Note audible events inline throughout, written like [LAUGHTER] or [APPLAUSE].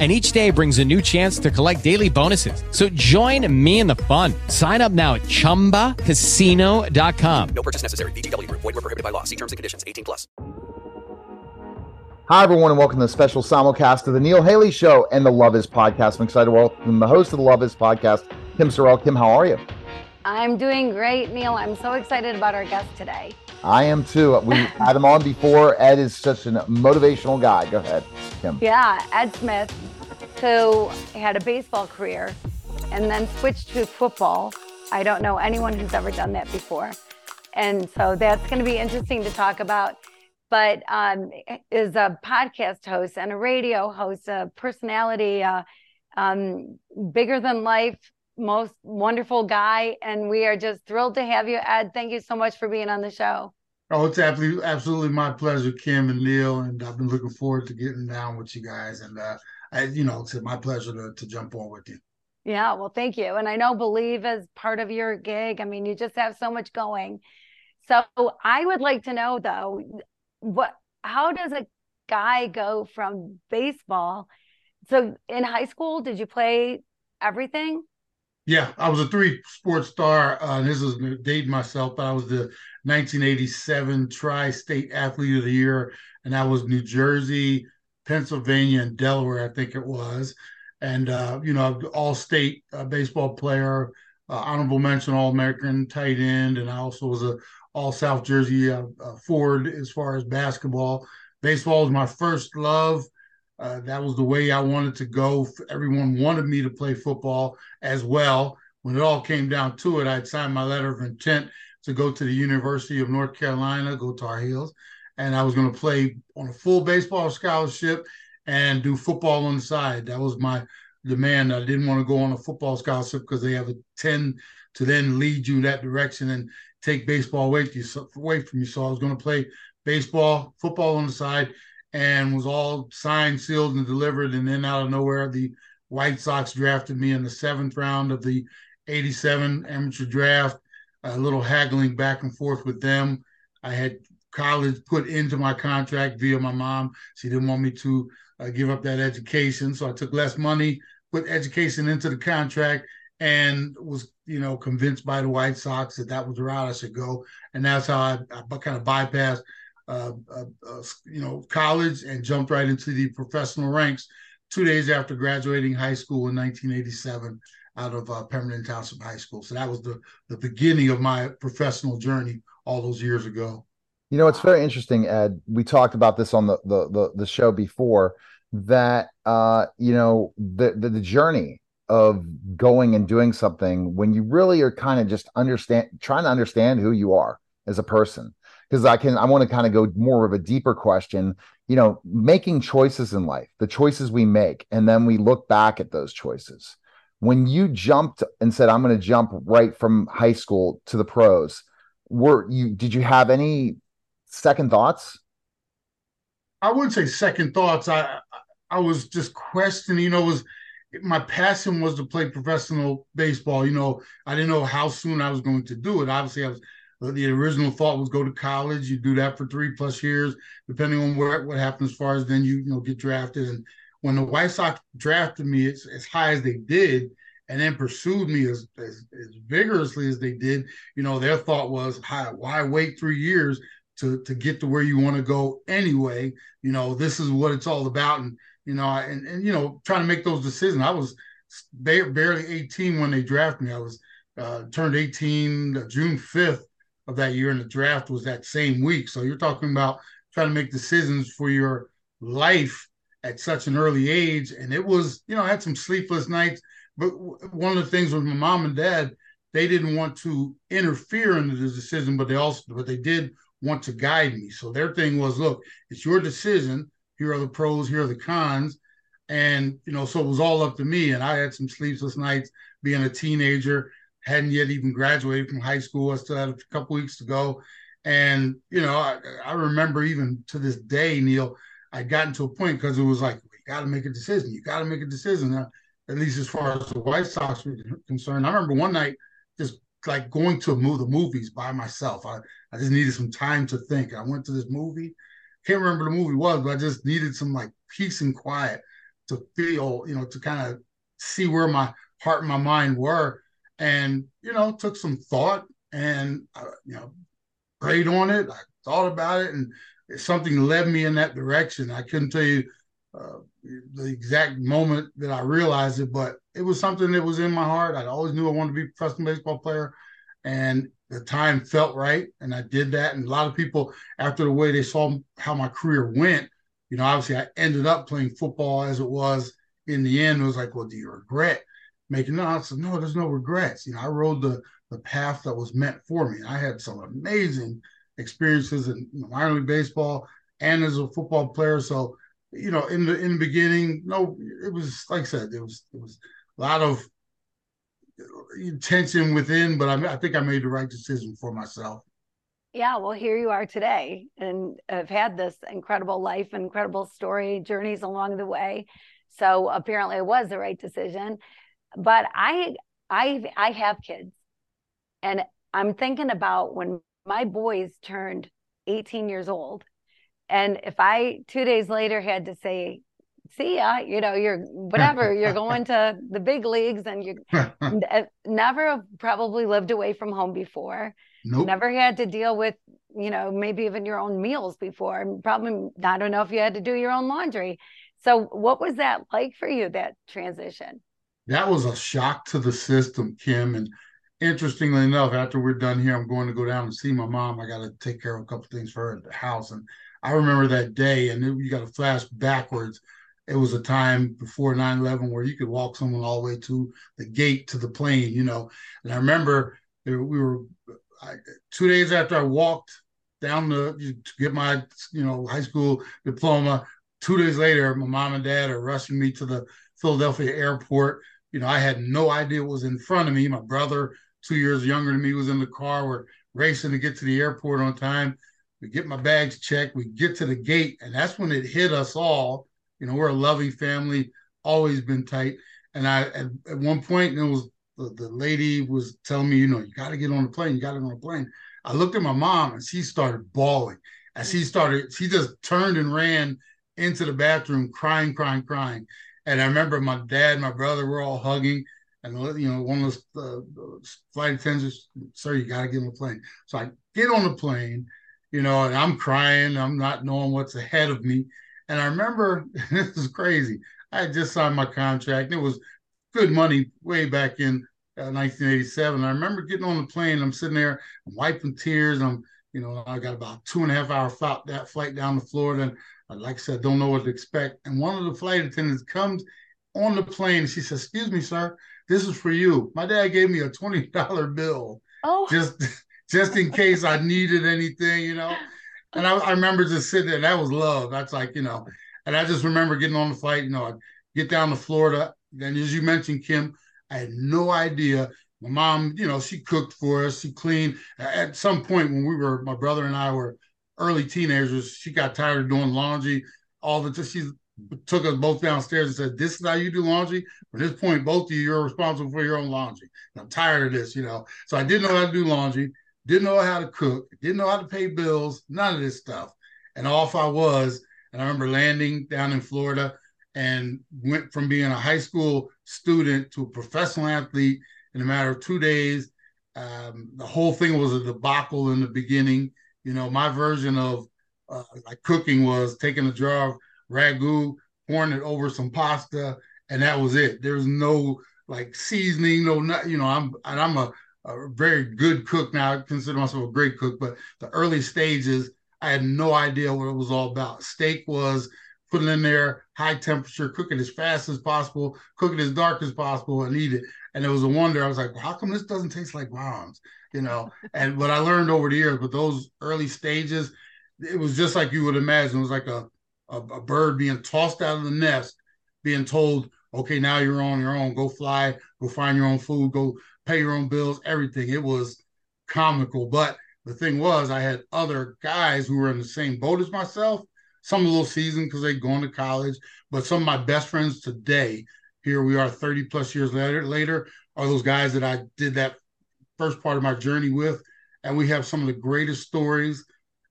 And each day brings a new chance to collect daily bonuses. So join me in the fun. Sign up now at chumbacasino.com. No purchase necessary. VGW Group. Void were prohibited by law. See terms and conditions. 18 plus. Hi, everyone, and welcome to the special simulcast of the Neil Haley Show and the Love Is podcast. I'm excited to welcome the host of the Love Is podcast, Kim Sorrelle. Kim, how are you? I'm doing great, Neil. I'm so excited about our guest today. I am too. We had him on before. Ed is such a motivational guy. Go ahead, Kim. Yeah, Ed Smith, who had a baseball career and then switched to football. I don't know anyone who's ever done that before. And so that's going to be interesting to talk about. But um, is a podcast host and a radio host, a personality, uh, um, bigger than life, most wonderful guy. And we are just thrilled to have you, Ed. Thank you so much for being on the show. Oh, it's absolutely absolutely my pleasure, Kim and Neil, and I've been looking forward to getting down with you guys. And uh, I, you know, it's my pleasure to, to jump on with you. Yeah, well, thank you. And I know Believe is part of your gig. I mean, you just have so much going. So I would like to know though, what how does a guy go from baseball? So in high school, did you play everything? Yeah, I was a three sports star. Uh, this is dating myself, but I was the 1987 Tri-State Athlete of the Year, and that was New Jersey, Pennsylvania, and Delaware, I think it was. And uh, you know, all-state uh, baseball player, uh, honorable mention All-American tight end, and I also was a all South Jersey uh, uh, forward as far as basketball. Baseball was my first love. Uh, that was the way I wanted to go. Everyone wanted me to play football as well. When it all came down to it, I'd signed my letter of intent to go to the University of North Carolina, go Tar Heels, and I was going to play on a full baseball scholarship and do football on the side. That was my demand. I didn't want to go on a football scholarship because they have a tend to then lead you that direction. And take baseball away from you, away from you. So I was going to play baseball, football on the side, and was all signed, sealed, and delivered. And then out of nowhere, the White Sox drafted me in the seventh round of the 87 amateur draft. A little haggling back and forth with them. I had college put into my contract via my mom. She didn't want me to uh, give up that education. So I took less money, put education into the contract, and was you know convinced by the White Sox that that was the route I should go, and that's how I, I kind of bypassed uh, you know college and jumped right into the professional ranks two days after graduating high school in 1987 out of uh, Pemberton Township High School. So that was the the beginning of my professional journey all those years ago. You know, it's very interesting, Ed. We talked about this on the the the, the show before that uh you know the, the the journey of going and doing something when you really are kind of just understand trying to understand who you are as a person because i can i want to kind of go more of a deeper question you know making choices in life the choices we make and then we look back at those choices when you jumped and said i'm going to jump right from high school to the pros were you did you have any second thoughts i wouldn't say second thoughts i i was just questioning you know was my passion was to play professional baseball. You know, I didn't know how soon I was going to do it. Obviously, I was the original thought was go to college. You do that for three plus years, depending on where what happens as far as then you you know get drafted. And when the White Sox drafted me as, as high as they did, and then pursued me as, as, as vigorously as they did, you know, their thought was, "Hi, why wait three years to to get to where you want to go anyway? You know, this is what it's all about. And you know, and, and you know, trying to make those decisions. I was barely 18 when they drafted me. I was uh, turned 18 June 5th of that year, and the draft was that same week. So you're talking about trying to make decisions for your life at such an early age. And it was, you know, I had some sleepless nights. But one of the things with my mom and dad, they didn't want to interfere in the decision, but they also, but they did want to guide me. So their thing was, look, it's your decision here are the pros, here are the cons. And, you know, so it was all up to me. And I had some sleepless nights being a teenager, hadn't yet even graduated from high school. I still had a couple weeks to go. And you know, I, I remember even to this day, Neil, I got into a point because it was like, you got to make a decision. You got to make a decision. At least as far as the White Sox were concerned. I remember one night just like going to a movie, the movies by myself. I, I just needed some time to think. I went to this movie. Can't remember the movie was, but I just needed some like peace and quiet to feel, you know, to kind of see where my heart and my mind were. And, you know, took some thought and, uh, you know, prayed on it. I thought about it and something led me in that direction. I couldn't tell you uh, the exact moment that I realized it, but it was something that was in my heart. I always knew I wanted to be a professional baseball player, and the time felt right, and I did that. And a lot of people, after the way they saw how my career went, you know, obviously I ended up playing football as it was in the end. It was like, well, do you regret making? No, I said, no, there's no regrets. You know, I rode the the path that was meant for me. I had some amazing experiences in minor league baseball and as a football player. So you know, in the in the beginning, no, it was like I said, it was it was a lot of tension within, but I, I think I made the right decision for myself. Yeah, well, here you are today, and have had this incredible life, incredible story, journeys along the way. So apparently, it was the right decision. But I, I, I have kids, and I'm thinking about when my boys turned 18 years old and if I two days later had to say, see ya, you know, you're whatever, you're going [LAUGHS] to the big leagues and you [LAUGHS] never probably lived away from home before. Nope. Never had to deal with, you know, maybe even your own meals before. Probably, I don't know if you had to do your own laundry. So, what was that like for you, that transition? That was a shock to the system, Kim. And interestingly enough, after we're done here, I'm going to go down and see my mom. I got to take care of a couple things for her at the house. And I remember that day, and you got to flash backwards. It was a time before 9 11 where you could walk someone all the way to the gate to the plane, you know. And I remember we were I, two days after I walked down the, to get my, you know, high school diploma. Two days later, my mom and dad are rushing me to the Philadelphia airport. You know, I had no idea what was in front of me. My brother, two years younger than me, was in the car. We're racing to get to the airport on time we get my bags checked, we get to the gate, and that's when it hit us all. You know, we're a loving family, always been tight. And I at, at one point, it was the, the lady was telling me, you know, you got to get on the plane, you got to get on the plane. I looked at my mom and she started bawling. And she started, she just turned and ran into the bathroom, crying, crying, crying. And I remember my dad, my brother were all hugging. And you know, one of those uh, flight attendants, sir, you got to get on the plane. So I get on the plane you know, and I'm crying. I'm not knowing what's ahead of me. And I remember [LAUGHS] this is crazy. I had just signed my contract. It was good money way back in uh, 1987. I remember getting on the plane. I'm sitting there, I'm wiping tears. I'm, you know, I got about two and a half hour flight, that flight down to Florida. And like I said, don't know what to expect. And one of the flight attendants comes on the plane. She says, "Excuse me, sir, this is for you." My dad gave me a twenty dollar bill. Oh. Just [LAUGHS] just in case I needed anything, you know. And I, I remember just sitting there. That was love. That's like, you know, and I just remember getting on the flight, you know, I get down to Florida. And as you mentioned, Kim, I had no idea. My mom, you know, she cooked for us, she cleaned. At some point when we were, my brother and I were early teenagers, she got tired of doing laundry. All the she took us both downstairs and said, This is how you do laundry. From this point, both of you, you're responsible for your own laundry. And I'm tired of this, you know. So I didn't know how to do laundry didn't know how to cook, didn't know how to pay bills, none of this stuff. And off I was. And I remember landing down in Florida and went from being a high school student to a professional athlete in a matter of two days. Um, the whole thing was a debacle in the beginning. You know, my version of uh, like cooking was taking a jar of ragu, pouring it over some pasta, and that was it. There was no like seasoning, no, nut. you know, I'm and I'm a a very good cook now. I consider myself a great cook, but the early stages, I had no idea what it was all about. Steak was put in there, high temperature, cook it as fast as possible, cook it as dark as possible, and eat it. And it was a wonder. I was like, well, how come this doesn't taste like Ron's? You know, and what I learned over the years but those early stages, it was just like you would imagine. It was like a, a, a bird being tossed out of the nest, being told, okay, now you're on your own. Go fly, go find your own food, go pay your own bills, everything. It was comical, but the thing was, I had other guys who were in the same boat as myself. Some a little seasoned because they'd gone to college, but some of my best friends today, here we are 30 plus years later, later, are those guys that I did that first part of my journey with. And we have some of the greatest stories.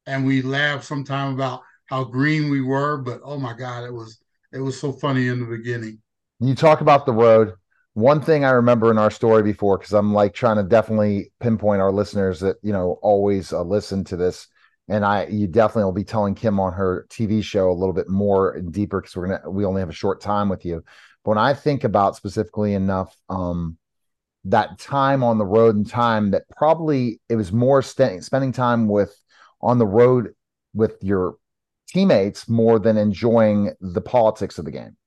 And we laugh sometime about how green we were, but oh my God, it was it was so funny in the beginning. You talk about the road. One thing I remember in our story before, because I'm like trying to definitely pinpoint our listeners that you know always uh, listen to this, and I you definitely will be telling Kim on her TV show a little bit more and deeper because we're gonna we only have a short time with you. But when I think about specifically enough, um, that time on the road and time that probably it was more st- spending time with on the road with your teammates more than enjoying the politics of the game.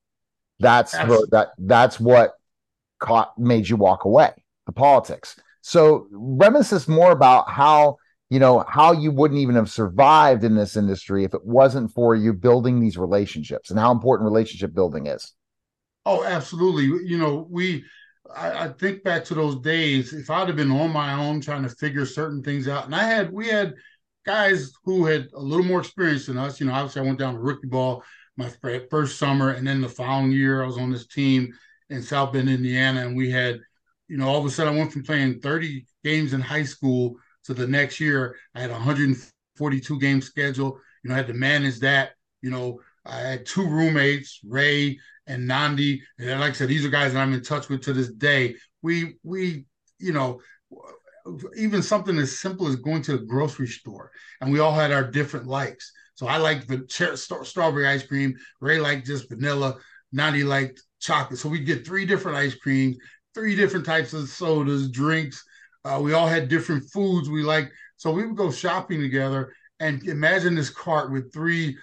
That's Absolutely. that that's what caught made you walk away, the politics. So reminisce more about how you know how you wouldn't even have survived in this industry if it wasn't for you building these relationships and how important relationship building is. Oh, absolutely. You know, we I, I think back to those days. If I'd have been on my own trying to figure certain things out, and I had we had guys who had a little more experience than us. You know, obviously I went down to rookie ball my first summer, and then the following year I was on this team in South Bend, Indiana, and we had, you know, all of a sudden I went from playing 30 games in high school to the next year I had a 142 game schedule. You know, I had to manage that. You know, I had two roommates, Ray and Nandi, and like I said, these are guys that I'm in touch with to this day. We we you know even something as simple as going to the grocery store, and we all had our different likes. So I liked the strawberry ice cream. Ray liked just vanilla. Nandi liked chocolate. So we get three different ice creams, three different types of sodas, drinks. Uh, we all had different foods we liked. So we would go shopping together and imagine this cart with three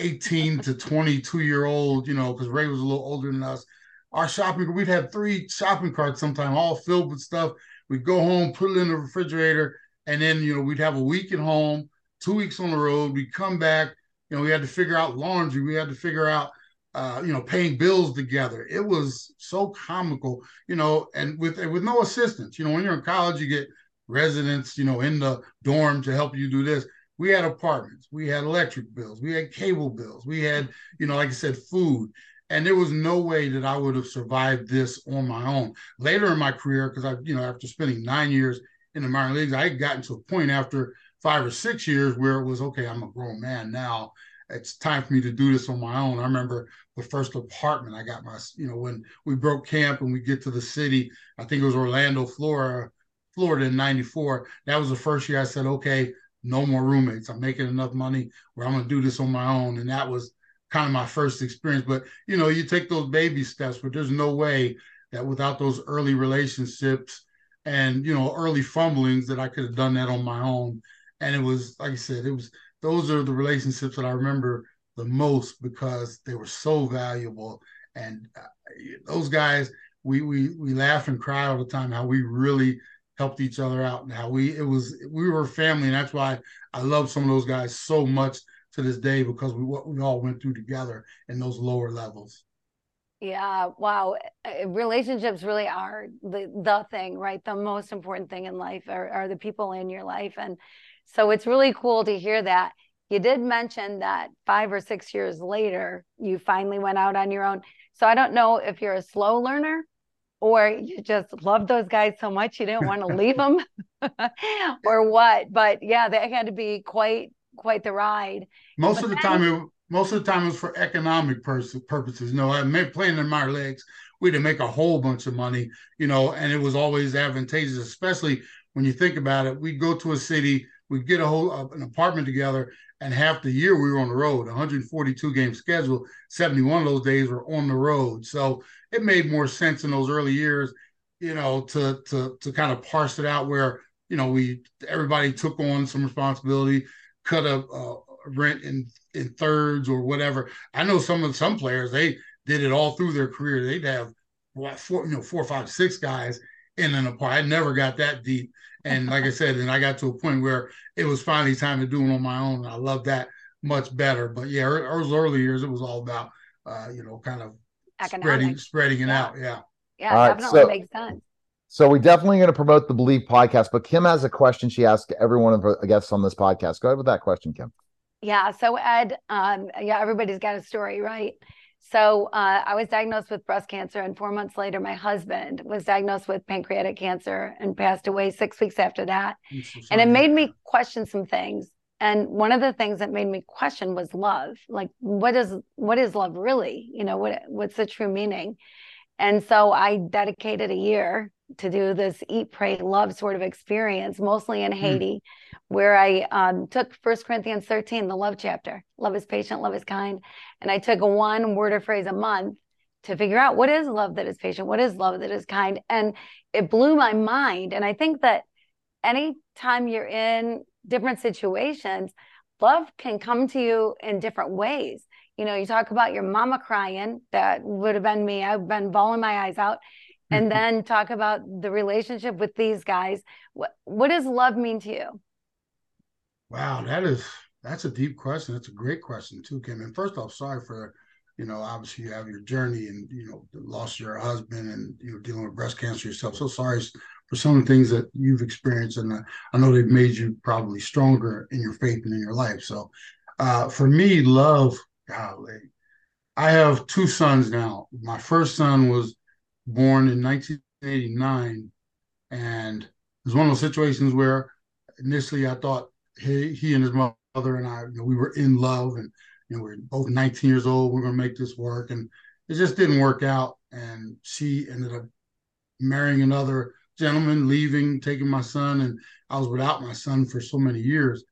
18 to 22 year old, you know, because Ray was a little older than us. Our shopping, we'd have three shopping carts sometime, all filled with stuff. We'd go home, put it in the refrigerator, and then, you know, we'd have a week at home, two weeks on the road. We'd come back, you know, we had to figure out laundry. We had to figure out uh, you know, paying bills together. It was so comical, you know, and with with no assistance. You know, when you're in college, you get residents, you know, in the dorm to help you do this. We had apartments, we had electric bills, we had cable bills, we had, you know, like I said, food. And there was no way that I would have survived this on my own. Later in my career, because I, you know, after spending nine years in the minor leagues, I had gotten to a point after five or six years where it was okay, I'm a grown man now it's time for me to do this on my own. I remember the first apartment I got my, you know, when we broke camp and we get to the city, I think it was Orlando, Florida, Florida in 94. That was the first year I said, okay, no more roommates. I'm making enough money where I'm going to do this on my own. And that was kind of my first experience. But, you know, you take those baby steps, but there's no way that without those early relationships and, you know, early fumblings that I could have done that on my own. And it was, like I said, it was, those are the relationships that I remember the most because they were so valuable. And uh, those guys, we we we laugh and cry all the time how we really helped each other out and how we it was we were family and that's why I love some of those guys so much to this day because we what we all went through together in those lower levels. Yeah, wow. Uh, relationships really are the the thing, right? The most important thing in life are, are the people in your life. And so it's really cool to hear that. You did mention that five or six years later, you finally went out on your own. So I don't know if you're a slow learner or you just love those guys so much you didn't want to leave them [LAUGHS] or what. But yeah, that had to be quite quite the ride. Most but of the then, time, it, most of the time it was for economic pers- purposes. You know, I made playing in my legs, we didn't make a whole bunch of money. You know, and it was always advantageous, especially when you think about it. We'd go to a city we'd get a whole uh, an apartment together, and half the year we were on the road. 142 game schedule, 71 of those days were on the road. So it made more sense in those early years, you know, to to to kind of parse it out where you know we everybody took on some responsibility, cut a, a rent in in thirds or whatever. I know some of some players they did it all through their career. They'd have what four you know four, five, six guys in an apartment. I never got that deep. And like I said, and I got to a point where it was finally time to do it on my own. I love that much better. But yeah, those early years, it was all about, uh, you know, kind of Economics. spreading, spreading it Yeah. out. Yeah. Yeah, All right, definitely so- makes sense. So we're definitely going to promote the Believe podcast. But Kim has a question she asked every one of her guests on this podcast. Go ahead with that question, Kim. Yeah. So Ed, um, yeah, everybody's got a story, right? So uh, I was diagnosed with breast cancer, and four months later, my husband was diagnosed with pancreatic cancer and passed away six weeks after that. So and it made me question some things. And one of the things that made me question was love. Like, what is what is love really? You know, what what's the true meaning? And so I dedicated a year to do this eat, pray, love sort of experience, mostly in mm. Haiti, where I um, took First Corinthians 13, the love chapter. Love is patient, love is kind. And I took one word or phrase a month to figure out what is love that is patient, what is love that is kind. And it blew my mind. And I think that anytime you're in different situations, love can come to you in different ways you know, you talk about your mama crying, that would have been me. I've been bawling my eyes out. And mm-hmm. then talk about the relationship with these guys. What what does love mean to you? Wow, that is that's a deep question. That's a great question too, Kim. And first off, sorry for you know, obviously you have your journey and you know lost your husband and you know dealing with breast cancer yourself. So sorry for some of the things that you've experienced, and I, I know they've made you probably stronger in your faith and in your life. So uh, for me, love golly. I have two sons now. My first son was born in 1989, and it was one of those situations where initially I thought he, he and his mother and I, you know, we were in love, and you know, we are both 19 years old. We're going to make this work, and it just didn't work out. And she ended up marrying another gentleman, leaving, taking my son, and I was without my son for so many years.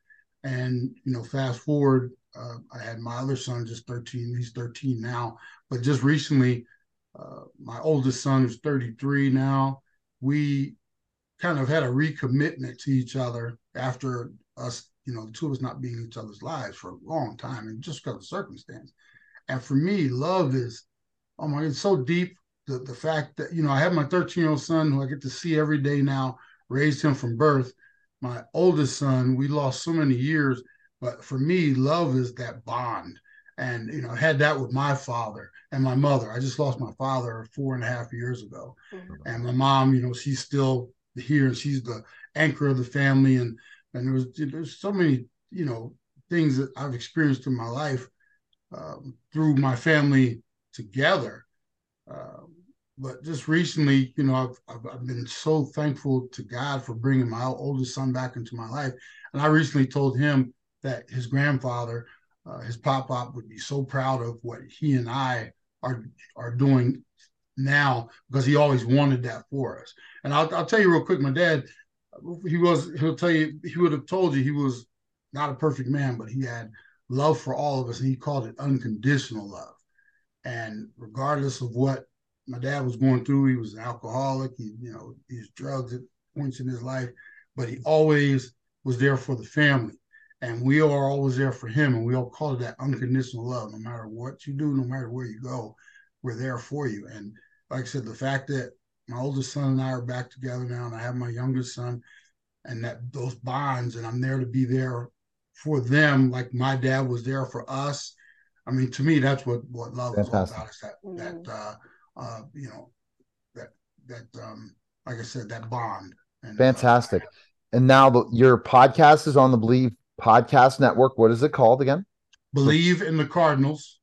And you know, fast forward uh, I had my other son, just 13. He's 13 now. But just recently, uh, my oldest son, who's 33 now, we kind of had a recommitment to each other after us, you know, the two of us not being in each other's lives for a long time and just because of circumstance. And for me, love is, oh my, it's so deep. The, the fact that, you know, I have my 13 year old son who I get to see every day now, raised him from birth. My oldest son, we lost so many years but for me, love is that bond. And, you know, had that with my father and my mother. I just lost my father four and a half years ago. Mm-hmm. And my mom, you know, she's still here and she's the anchor of the family. And, and there was, there's so many, you know, things that I've experienced in my life um, through my family together. Uh, but just recently, you know, I've, I've, I've, been so thankful to God for bringing my oldest son back into my life. And I recently told him, that his grandfather, uh, his pop pop, would be so proud of what he and I are are doing now because he always wanted that for us. And I'll, I'll tell you real quick, my dad, he was he'll tell you he would have told you he was not a perfect man, but he had love for all of us, and he called it unconditional love. And regardless of what my dad was going through, he was an alcoholic. He, you know, used drugs at points in his life, but he always was there for the family and we are always there for him and we all call it that unconditional love no matter what you do no matter where you go we're there for you and like i said the fact that my oldest son and i are back together now and i have my youngest son and that those bonds and i'm there to be there for them like my dad was there for us i mean to me that's what what love Fantastic. is all about is that mm-hmm. that uh uh you know that that um like i said that bond and, uh, Fantastic. Uh, and now the, your podcast is on the Believe podcast network. What is it called again? Believe in the Cardinals.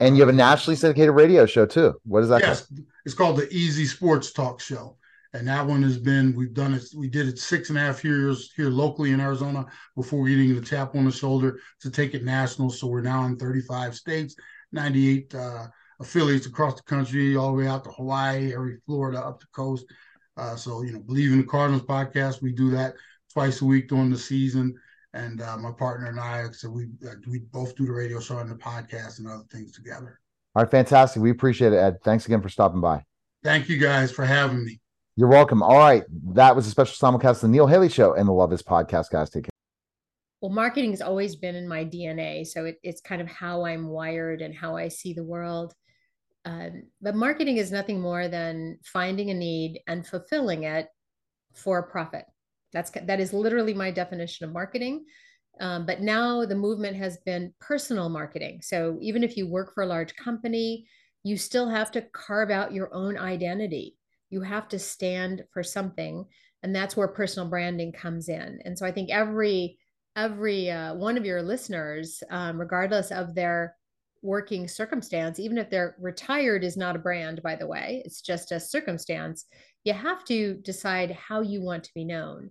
And you have a nationally syndicated radio show too. What is that? Yes, called? it's called the Easy Sports Talk Show. And that one has been, we've done it, we did it six and a half years here locally in Arizona before getting the tap on the shoulder to take it national. So we're now in 35 states, 98 uh, affiliates across the country, all the way out to Hawaii, every Florida up the coast. Uh, so, you know, Believe in the Cardinals podcast, we do that twice a week during the season and uh, my partner and I, so we uh, we both do the radio show and the podcast and other things together. All right, fantastic. We appreciate it, Ed. Thanks again for stopping by. Thank you guys for having me. You're welcome. All right, that was a special simulcast of the Neil Haley Show and the Love Is podcast, guys. Take care. Well, marketing has always been in my DNA, so it, it's kind of how I'm wired and how I see the world. Um, but marketing is nothing more than finding a need and fulfilling it for a profit. That's that is literally my definition of marketing. Um, but now the movement has been personal marketing. So even if you work for a large company, you still have to carve out your own identity. you have to stand for something and that's where personal branding comes in and so i think every every uh, one of your listeners um, regardless of their working circumstance even if they're retired is not a brand by the way it's just a circumstance you have to decide how you want to be known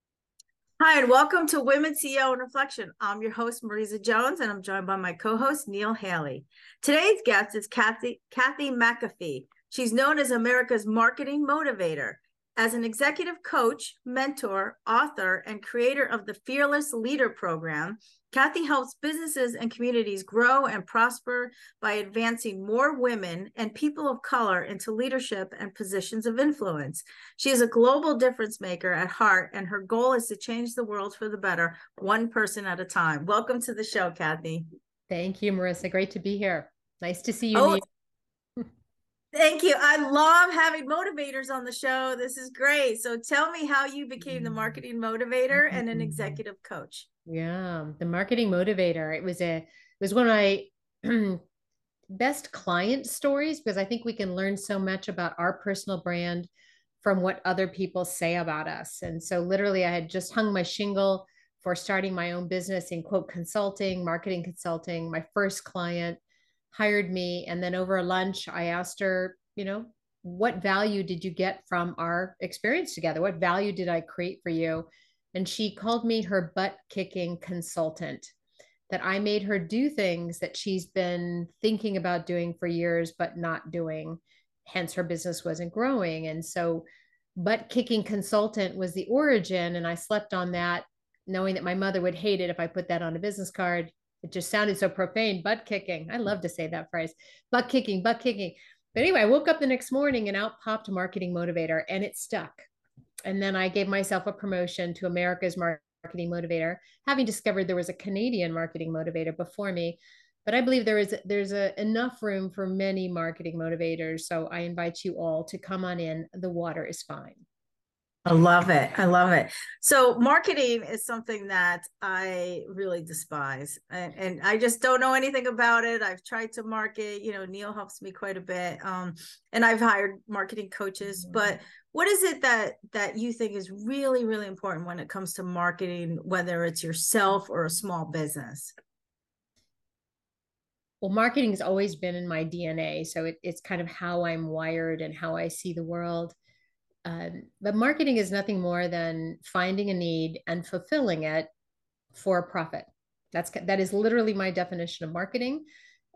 Hi, and welcome to Women CEO in Reflection. I'm your host, Marisa Jones, and I'm joined by my co-host, Neil Haley. Today's guest is Kathy, Kathy McAfee. She's known as America's marketing motivator. As an executive coach, mentor, author, and creator of the Fearless Leader Program, Kathy helps businesses and communities grow and prosper by advancing more women and people of color into leadership and positions of influence. She is a global difference maker at heart, and her goal is to change the world for the better, one person at a time. Welcome to the show, Kathy. Thank you, Marissa. Great to be here. Nice to see you. Oh, Thank you. I love having motivators on the show. This is great. So tell me how you became the mm-hmm. marketing motivator and an mm-hmm. executive coach. Yeah, the marketing motivator. It was a it was one of my [CLEARS THROAT] best client stories because I think we can learn so much about our personal brand from what other people say about us. And so literally I had just hung my shingle for starting my own business in quote consulting, marketing consulting. My first client hired me. And then over lunch, I asked her, you know, what value did you get from our experience together? What value did I create for you? And she called me her butt kicking consultant, that I made her do things that she's been thinking about doing for years, but not doing. Hence, her business wasn't growing. And so, butt kicking consultant was the origin. And I slept on that, knowing that my mother would hate it if I put that on a business card it just sounded so profane butt kicking i love to say that phrase butt kicking butt kicking but anyway i woke up the next morning and out popped marketing motivator and it stuck and then i gave myself a promotion to america's marketing motivator having discovered there was a canadian marketing motivator before me. But i believe there is there's a, enough room for many marketing motivators. So i invite you all to come on in. The water is fine I love it. I love it. So marketing is something that I really despise and, and I just don't know anything about it. I've tried to market, you know, Neil helps me quite a bit. Um, and I've hired marketing coaches, but what is it that that you think is really, really important when it comes to marketing, whether it's yourself or a small business? Well, marketing has always been in my DNA. So it, it's kind of how I'm wired and how I see the world um, but marketing is nothing more than finding a need and fulfilling it for a profit. That's that is literally my definition of marketing.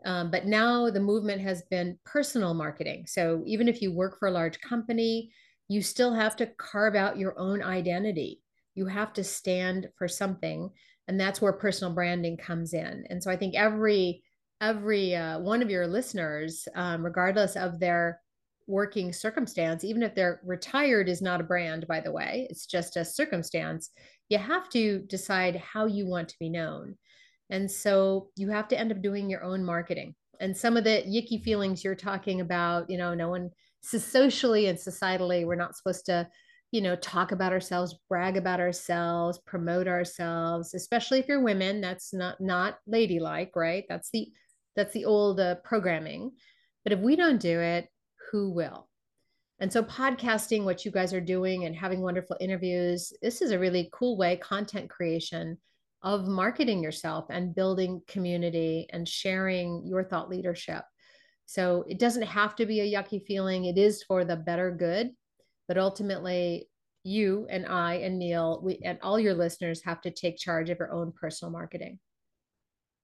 Um, but now the movement has been personal marketing. So even if you work for a large company, you still have to carve out your own identity. You have to stand for something, and that's where personal branding comes in. And so I think every every uh, one of your listeners, um, regardless of their working circumstance, even if they're retired, is not a brand, by the way, it's just a circumstance. You have to decide how you want to be known. And so you have to end up doing your own marketing. And some of the yicky feelings you're talking about, you know, no one socially and societally, we're not supposed to, you know, talk about ourselves, brag about ourselves, promote ourselves, especially if you're women. That's not not ladylike, right? That's the that's the old uh, programming. But if we don't do it, who will? And so, podcasting, what you guys are doing and having wonderful interviews, this is a really cool way, content creation of marketing yourself and building community and sharing your thought leadership. So, it doesn't have to be a yucky feeling, it is for the better good. But ultimately, you and I and Neil we, and all your listeners have to take charge of your own personal marketing.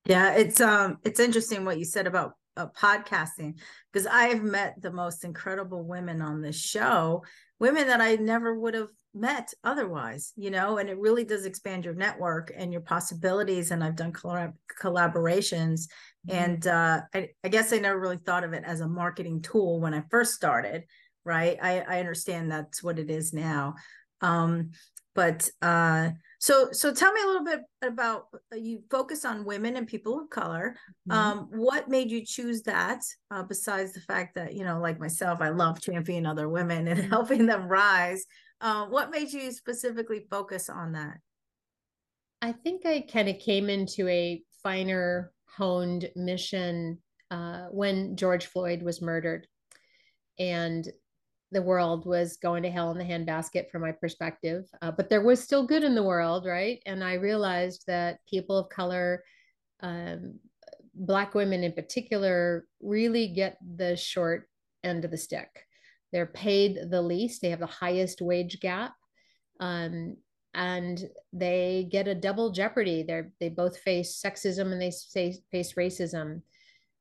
Yeah, it's um it's interesting what you said about uh, podcasting because I've met the most incredible women on this show, women that I never would have met otherwise, you know, and it really does expand your network and your possibilities. And I've done collab- collaborations. Mm-hmm. And uh, I, I, guess I never really thought of it as a marketing tool when I first started, right? I, I understand that's what it is now. Um, but uh, so so tell me a little bit about uh, you focus on women and people of color. Mhm. Um, what made you choose that? Uh, besides the fact that you know, like myself, I love championing other women and [LAUGHS] helping them rise. Uh, what made you specifically focus on that? I think I kind of came into a finer honed mission uh, when George Floyd was murdered. And the world was going to hell in the handbasket from my perspective. Uh, but there was still good in the world, right? And I realized that people of color, um, Black women in particular, really get the short end of the stick. They're paid the least, they have the highest wage gap. Um, and they get a double jeopardy. They're they both face sexism and they say, face racism.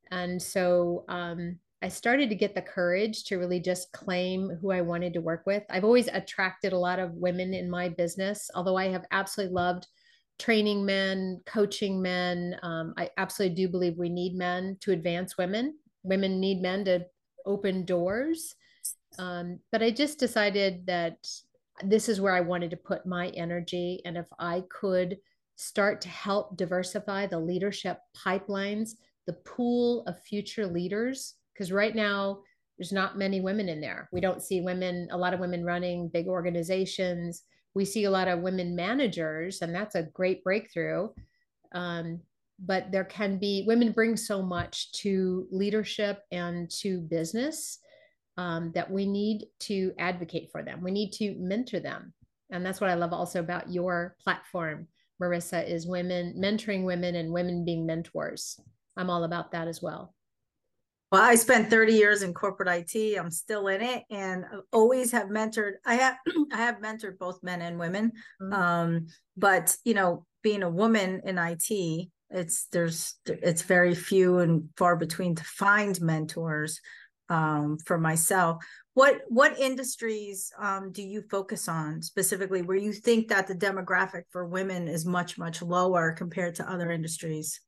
And so um, I started to get the courage to really just claim who I wanted to work with. I've always attracted a lot of women in my business, although I have absolutely loved training men, coaching men. Um, I absolutely do believe we need men to advance women. Women need men to open doors. Um, but I just decided that this is where I wanted to put my energy. And if I could start to help diversify the leadership pipelines, the pool of future leaders, because right now there's not many women in there. We don't see women, a lot of women running big organizations. We see a lot of women managers, and that's a great breakthrough. Um, but there can be women bring so much to leadership and to business um, that we need to advocate for them. We need to mentor them. And that's what I love also about your platform, Marissa, is women mentoring women and women being mentors. I'm all about that as well. Well, I spent 30 years in corporate IT. I'm still in it and always have mentored. I have [CLEARS THROAT] I have mentored both men and women. Mm-hmm. Um, but you know, being a woman in IT, it's there's it's very few and far between to find mentors um, for myself. What what industries um, do you focus on specifically where you think that the demographic for women is much much lower compared to other industries?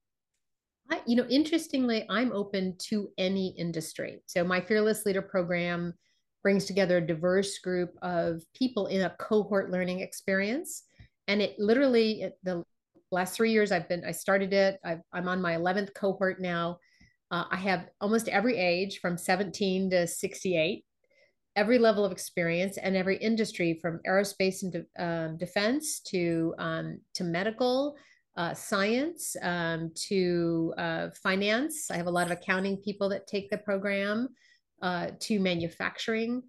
You know, interestingly, I'm open to any industry. So my Fearless Leader program brings together a diverse group of people in a cohort learning experience, and it literally it, the last three years I've been I started it. i am on my 11th cohort now uh, I have almost every age from 17 to 68, every level of experience and every industry from aerospace and de- um, defense to, um, to medical, uh, science, um, to uh, finance. I have a lot of accounting people that take the program, uh, to manufacturing.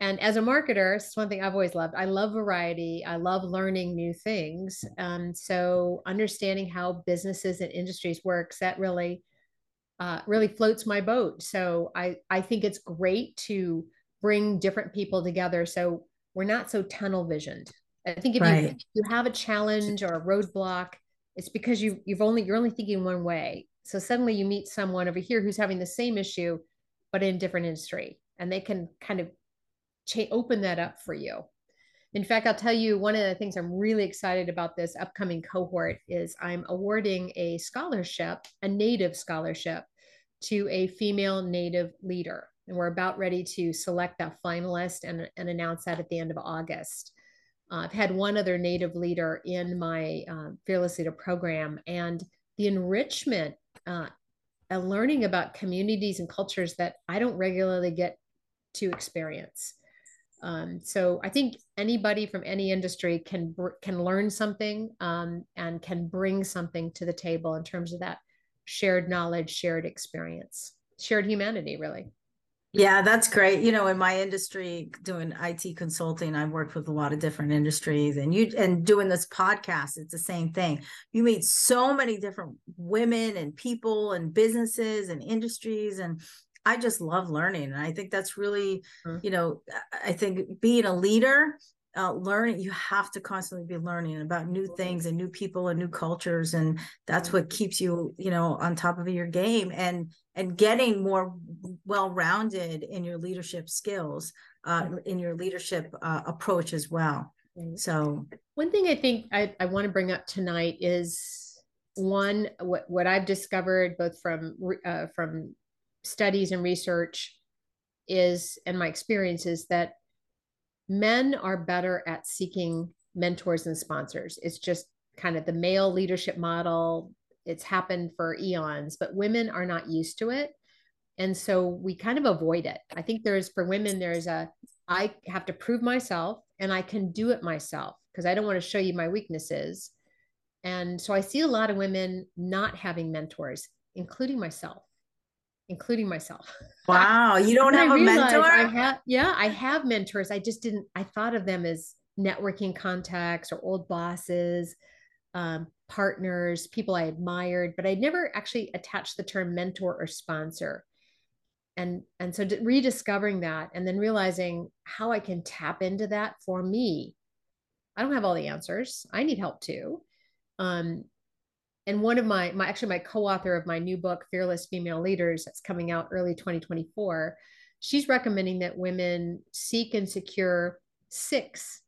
And as a marketer, it's one thing I've always loved. I love variety. I love learning new things. Um, so understanding how businesses and industries works, that really uh, really floats my boat. So I, I think it's great to bring different people together. So we're not so tunnel visioned. I think if right. you, you have a challenge or a roadblock, it's because you you've only you're only thinking one way. So suddenly you meet someone over here who's having the same issue, but in a different industry, and they can kind of cha- open that up for you. In fact, I'll tell you one of the things I'm really excited about this upcoming cohort is I'm awarding a scholarship, a native scholarship to a female native leader. And we're about ready to select that finalist and, and announce that at the end of August. Uh, I've had one other native leader in my uh, Fearless Leader program, and the enrichment uh, learning about communities and cultures that I don't regularly get to experience. Um, so I think anybody from any industry can can learn something um, and can bring something to the table in terms of that shared knowledge, shared experience, shared humanity, really. Yeah, that's great. You know, in my industry, doing IT consulting, I've worked with a lot of different industries, and you and doing this podcast, it's the same thing. You meet so many different women and people and businesses and industries, and I just love learning. And I think that's really, mm-hmm. you know, I think being a leader, uh, learning, you have to constantly be learning about new things and new people and new cultures. And that's what keeps you, you know, on top of your game and, and getting more well-rounded in your leadership skills, uh, in your leadership uh, approach as well. So one thing I think I, I want to bring up tonight is one, what, what I've discovered both from, uh, from studies and research is and my experience is that men are better at seeking mentors and sponsors. It's just kind of the male leadership model. It's happened for eons, but women are not used to it. And so we kind of avoid it. I think there's for women, there's a, I have to prove myself and I can do it myself because I don't want to show you my weaknesses. And so I see a lot of women not having mentors, including myself, including myself. [LAUGHS] Wow. You don't have a mentor? I have, yeah, I have mentors. I just didn't, I thought of them as networking contacts or old bosses, um, partners, people I admired, but I never actually attached the term mentor or sponsor. And, and so rediscovering that and then realizing how I can tap into that for me. I don't have all the answers. I need help too. Um, and one of my, my actually my co-author of my new book, Fearless Female Leaders, that's coming out early 2024, she's recommending that women seek and secure six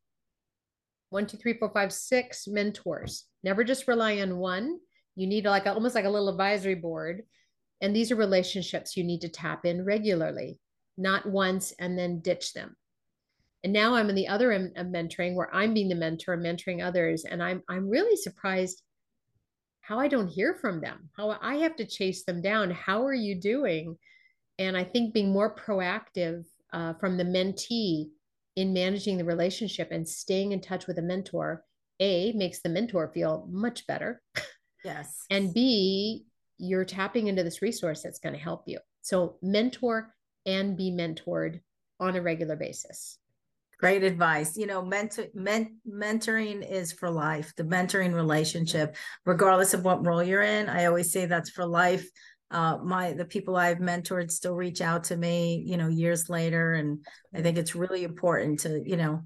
one, two, three, four, five, six mentors. Never just rely on one. You need like a, almost like a little advisory board. And these are relationships you need to tap in regularly, not once and then ditch them. And now I'm in the other end of mentoring where I'm being the mentor, mentoring others. And I'm I'm really surprised how I don't hear from them, how I have to chase them down. How are you doing? And I think being more proactive uh, from the mentee in managing the relationship and staying in touch with a mentor a makes the mentor feel much better yes and b you're tapping into this resource that's going to help you so mentor and be mentored on a regular basis great advice. You know mentor men, mentoring is for life the mentoring relationship regardless of what role you're in. I always say that's for life uh, my the people I've mentored still reach out to me, you know, years later, and I think it's really important to, you know,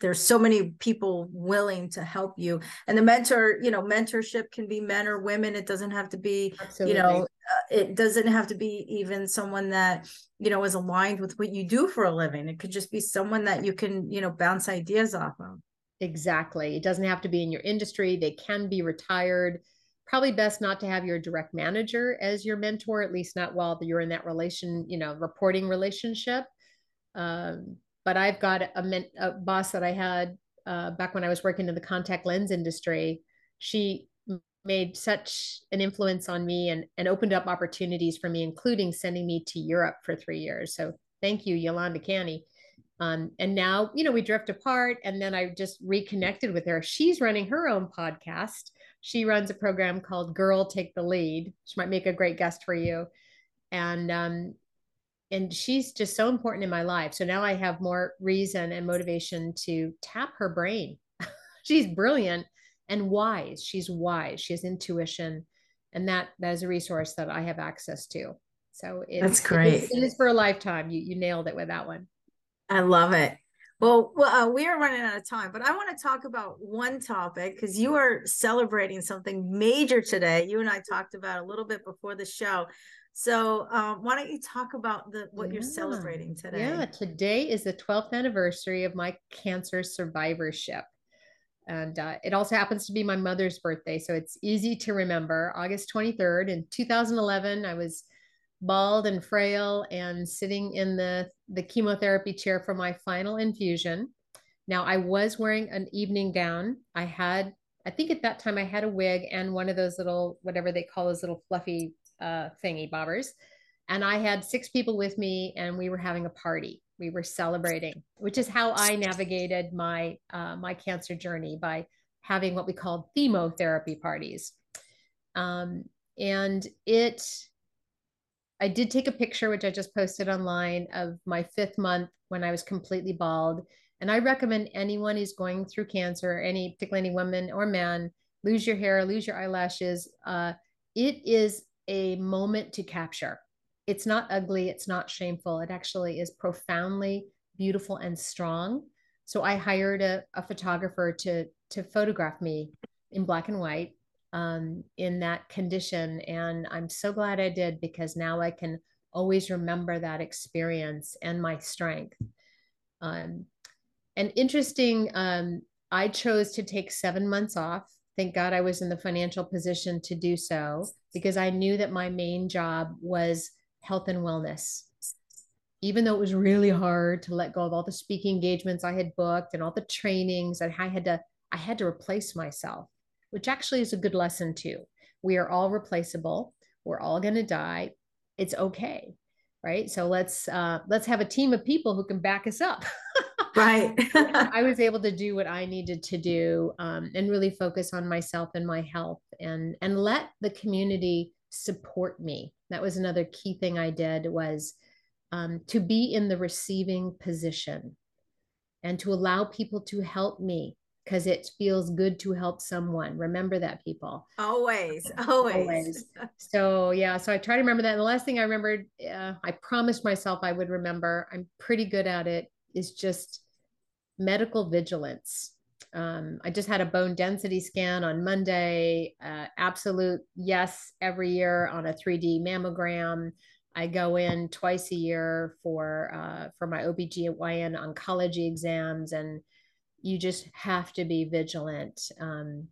there's so many people willing to help you, and the mentor, you know, mentorship can be men or women. It doesn't have to be, Absolutely. you know, uh, it doesn't have to be even someone that you know is aligned with what you do for a living. It could just be someone that you can, you know, bounce ideas off of. Exactly. It doesn't have to be in your industry. They can be retired probably best not to have your direct manager as your mentor, at least not while you're in that relation, you know, reporting relationship. Um, but I've got a, men- a, boss that I had uh, back when I was working in the contact lens industry. She made such an influence on me and, and opened up opportunities for me, including sending me to Europe for three years. So thank you, Yolanda Canny. Um, and now, you know, we drift apart and then I just reconnected with her. She's running her own podcast she runs a program called Girl Take the Lead. She might make a great guest for you. And um, and she's just so important in my life. So now I have more reason and motivation to tap her brain. [LAUGHS] she's brilliant and wise. She's wise. She has intuition, and that that is a resource that I have access to. So that's great. It is, it is for a lifetime. You you nailed it with that one. I love it. Well, well uh, we are running out of time, but I want to talk about one topic because you are celebrating something major today. You and I talked about a little bit before the show. So, um, why don't you talk about the what yeah. you're celebrating today? Yeah, today is the 12th anniversary of my cancer survivorship. And uh, it also happens to be my mother's birthday. So it's easy to remember. August 23rd in 2011, I was bald and frail and sitting in the, the chemotherapy chair for my final infusion. Now, I was wearing an evening gown. I had, I think at that time, I had a wig and one of those little, whatever they call those little fluffy uh, thingy bobbers. And I had six people with me, and we were having a party. We were celebrating, which is how I navigated my uh, my cancer journey by having what we called chemotherapy parties. Um, and it I did take a picture, which I just posted online, of my fifth month when I was completely bald. And I recommend anyone who's going through cancer, any particularly any woman or man, lose your hair, lose your eyelashes. Uh, it is a moment to capture. It's not ugly, it's not shameful. It actually is profoundly beautiful and strong. So I hired a, a photographer to to photograph me in black and white um, in that condition. And I'm so glad I did because now I can always remember that experience and my strength. Um, and interesting, um, I chose to take seven months off. Thank God I was in the financial position to do so because I knew that my main job was health and wellness. even though it was really hard to let go of all the speaking engagements I had booked and all the trainings, and I had to I had to replace myself, which actually is a good lesson too. We are all replaceable. We're all going to die. It's okay, right? So let's uh, let's have a team of people who can back us up. [LAUGHS] right. [LAUGHS] I was able to do what I needed to do um, and really focus on myself and my health and and let the community support me. That was another key thing I did was um, to be in the receiving position and to allow people to help me because it feels good to help someone. Remember that, people. Always, always. always. [LAUGHS] So, yeah, so I try to remember that. And the last thing I remembered, uh, I promised myself I would remember, I'm pretty good at it, is just medical vigilance. Um, I just had a bone density scan on Monday. Uh, absolute yes every year on a 3D mammogram. I go in twice a year for uh, for my OBGYN oncology exams, and you just have to be vigilant. Um,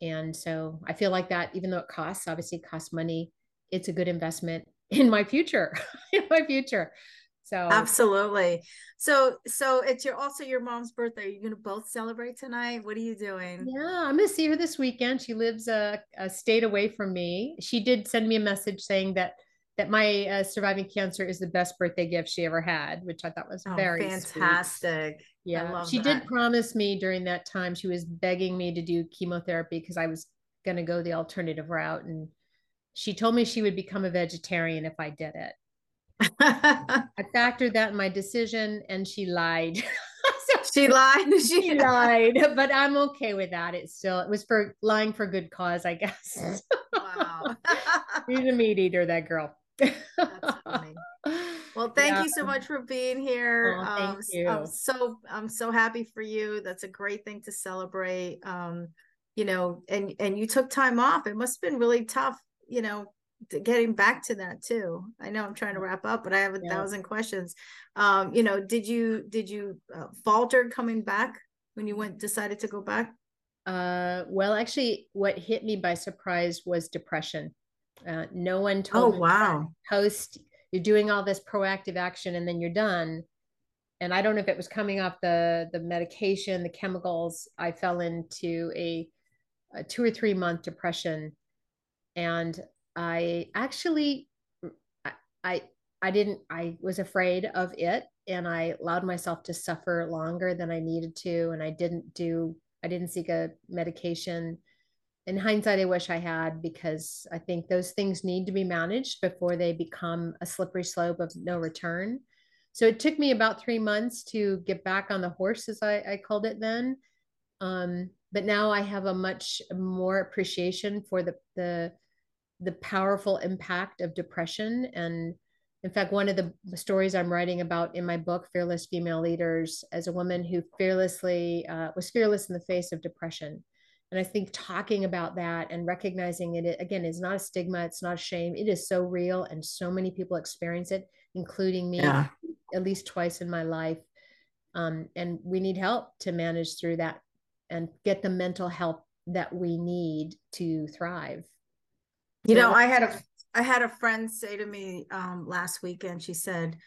and so I feel like that, even though it costs, obviously it costs money, it's a good investment [LAUGHS] in my future, [LAUGHS] in my future. So absolutely. So so it's your also your mom's birthday. Are you gonna both celebrate tonight? What are you doing? Yeah, I'm gonna see her this weekend. She lives a, a state away from me. She did send me a message saying that that my uh, surviving cancer is the best birthday gift she ever had, which I thought was oh, very fantastic. Sweet. Yeah, she that. did promise me during that time. She was begging me to do chemotherapy because I was going to go the alternative route, and she told me she would become a vegetarian if I did it. [LAUGHS] I factored that in my decision, and she lied. so [LAUGHS] she lied. She, [LAUGHS] she lied, but I'm okay with that. It's still it was for lying for good cause, I guess. wow, she's a meat eater, that girl. [LAUGHS] Well, thank yeah. you so much for being here. Oh, thank um, you. I'm so I'm so happy for you. That's a great thing to celebrate. Um, you know, and and you took time off. It must have been really tough, you know, getting back to that too. I know I'm trying to wrap up, but I have a yeah. thousand questions. Um, you know, did you did you uh, falter coming back when you went decided to go back? Uh, well, actually, what hit me by surprise was depression. Uh, no one told oh, wow. post you're doing all this proactive action and then you're done. And I don't know if it was coming off the the medication, the chemicals. I fell into a, a two or three month depression, and I actually I, I I didn't I was afraid of it and I allowed myself to suffer longer than I needed to and I didn't do I didn't seek a medication in hindsight, I wish I had because I think those things need to be managed before they become a slippery slope of no return. So it took me about three months to get back on the horse, as I, I called it then. Um, but now I have a much more appreciation for the the the powerful impact of depression. And in fact, one of the stories I'm writing about in my book, Fearless Female Leaders, as a woman who fearlessly uh, was fearless in the face of depression and I think talking about that and recognizing it again is not a stigma, it's not a shame. It is so real, and so many people experience it, including me, yeah. at least twice in my life. Um, and we need help to manage through that and get the mental health that we need to thrive. You know, I had a I had a friend say to me um, last weekend. She said,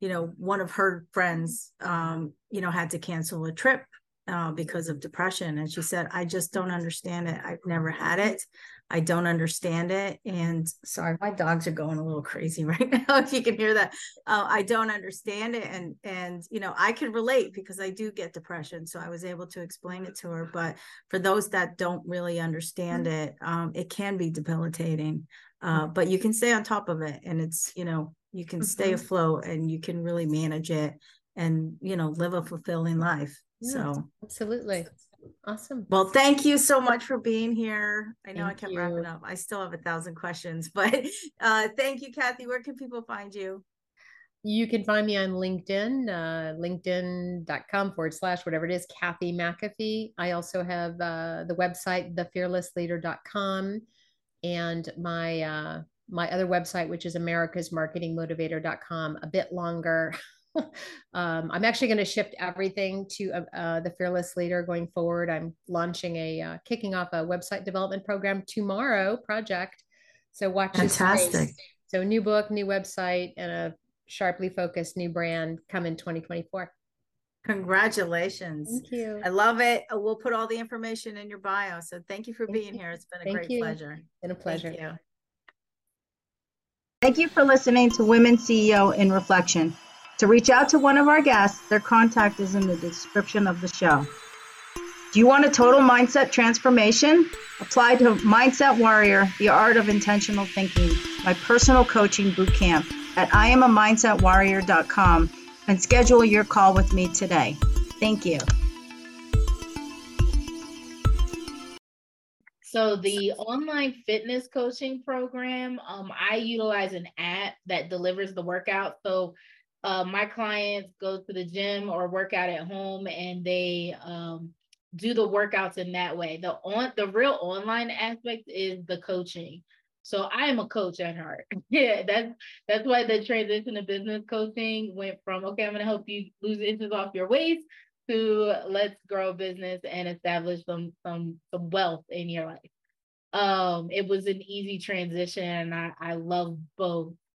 you know, one of her friends, um, you know, had to cancel a trip uh, because of depression. And she said, I just don't understand it. I've never had it. I don't understand it. And sorry, my dogs are going a little crazy [LAUGHS] right now. If you can hear that, uh, I don't understand it. And, and, you know, I can relate because I do get depression. So I was able to explain it to her. But for those that don't really understand mm-hmm. it, um, it can be debilitating. Uh, but you can stay on top of it and it's, you know, you can stay mm-hmm. afloat and you can really manage it and, you know, live a fulfilling life so absolutely. Awesome. Well, thank you so much for being here. I know thank I kept you. wrapping up. I still have a thousand questions, [LAUGHS] but uh, thank you, Kathy. Where can people find you? You can find me on LinkedIn, uh, linkedin.com forward slash whatever it is, Kathy McAfee. I also have uh, the website, thefearlessleader.com, and my uh, my other website, which is americasmarketingmotivator.com, a bit longer. [LAUGHS] [LAUGHS] um, I'm actually going to shift everything to uh, uh, the Fearless Leader going forward. I'm launching a uh, kicking off a website development program tomorrow project. So watch fantastic. So new book, new website, and a sharply focused new brand come in 2024. Congratulations. Thank you. I love it. Uh, We'll put all the information in your bio. So thank you for Thank being you. here. It's been a Thank great you. pleasure. Been a pleasure. Thank you. Thank you for listening to Women CEO in Reflection. To reach out to one of our guests, their contact is in the description of the show. Do you want a total mindset transformation? Apply to Mindset Warrior, the art of intentional thinking, my personal coaching boot camp at iamamindsetwarrior.com and schedule your call with me today. Thank you. So the online fitness coaching program, um, I utilize an app that delivers the workout. So uh, my clients go to the gym or work out at home, and they um, do the workouts in that way. The on the real online aspect is the coaching. So I am a coach at heart. [LAUGHS] yeah, that's that's why the transition to business coaching went from okay, I'm to help you lose inches off your waist to let's grow a business and establish some some some wealth in your life. Um, it was an easy transition, and I I love both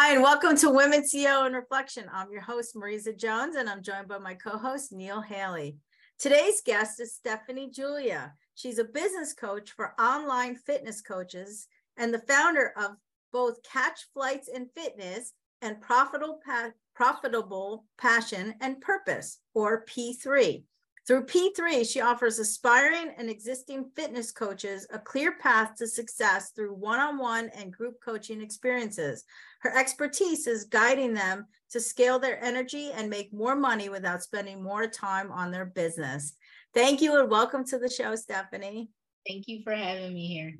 Hi, and welcome to Women CEO and Reflection. I'm your host, Marisa Jones, and I'm joined by my co host, Neil Haley. Today's guest is Stephanie Julia. She's a business coach for online fitness coaches and the founder of both Catch Flights in Fitness and Profitable, pa- Profitable Passion and Purpose, or P3. Through P3, she offers aspiring and existing fitness coaches a clear path to success through one on one and group coaching experiences. Her expertise is guiding them to scale their energy and make more money without spending more time on their business. Thank you and welcome to the show, Stephanie. Thank you for having me here.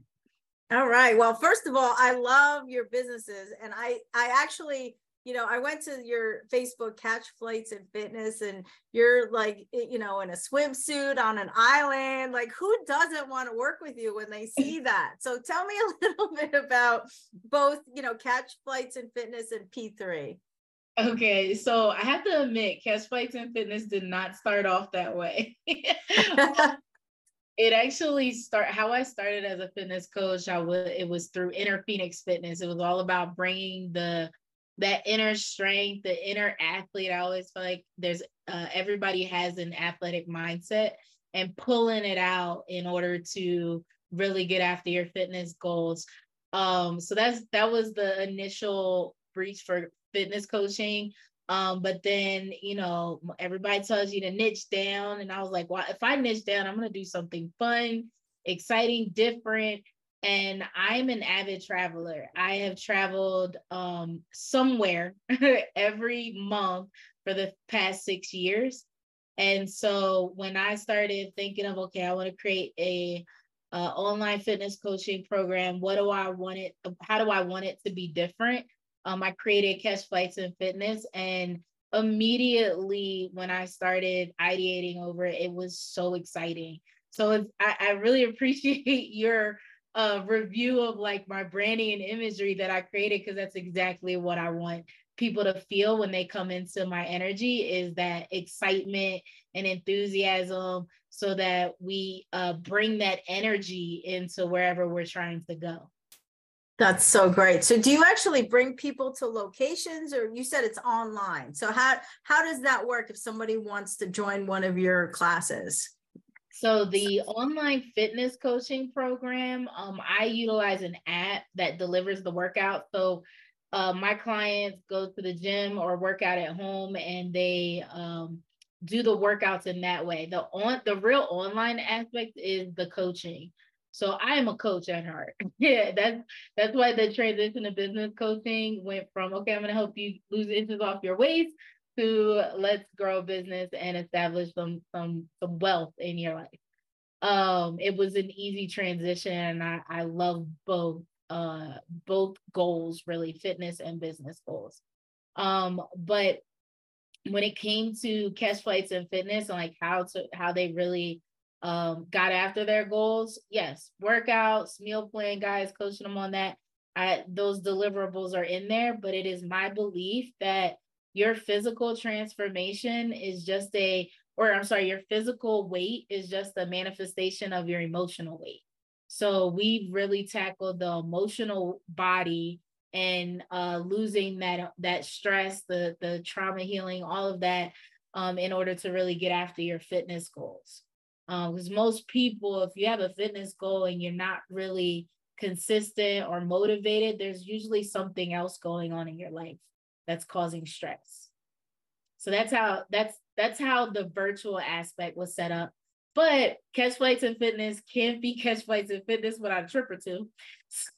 All right. Well, first of all, I love your businesses and I I actually you know, I went to your Facebook catch flights and fitness, and you're like, eh, you know, in a swimsuit on an island. Like, who doesn't want to work with you when they see [LAUGHS] that? So, tell me a [LAUGHS] little bit about both, you know, catch flights and fitness and P3. Okay, so I have to admit, Catch Flights and Fitness did not start off that way. [LAUGHS] it actually start how I started as a fitness coach. I was it was through Inner Phoenix Fitness. It was all about bringing the that inner strength, the inner athlete. I always feel like there's uh, everybody has an athletic mindset and pulling it out in order to really get after your fitness goals. Um, so that's that was the initial breach for fitness coaching. Um, but then you know everybody tells you to niche down, and I was like, well, if I niche down, I'm gonna do something fun, exciting, different, and I'm an avid traveler. I have traveled um, somewhere [LAUGHS] every month for the past six years. And so when I started thinking of, okay, I want to create a uh, online fitness coaching program, what do I want it? How do I want it to be different? Um, I created Catch Flights and Fitness, and immediately when I started ideating over it, it was so exciting. So I, I really [LAUGHS] appreciate your uh, review of like my branding and imagery that I created because that's exactly what I want people to feel when they come into my energy is that excitement and enthusiasm so that we uh, bring that energy into wherever we're trying to go. That's so great. So do you actually bring people to locations or you said it's online. So how how does that work if somebody wants to join one of your classes? So the online fitness coaching program, um, I utilize an app that delivers the workout. So uh, my clients go to the gym or work out at home, and they um, do the workouts in that way. The on the real online aspect is the coaching. So I am a coach at heart. [LAUGHS] yeah, that's that's why the transition to business coaching went from okay, I'm going to help you lose inches off your waist to let's grow a business and establish some some some wealth in your life. Um, it was an easy transition, and I I love both uh both goals really, fitness and business goals. Um, but when it came to catch flights and fitness and like how to how they really um got after their goals yes workouts meal plan guys coaching them on that I, those deliverables are in there but it is my belief that your physical transformation is just a or i'm sorry your physical weight is just a manifestation of your emotional weight so we've really tackled the emotional body and uh, losing that that stress, the the trauma healing, all of that, um, in order to really get after your fitness goals. Because um, most people, if you have a fitness goal and you're not really consistent or motivated, there's usually something else going on in your life that's causing stress. So that's how that's that's how the virtual aspect was set up. But catch flights and fitness can't be catch flights and fitness without a trip or two.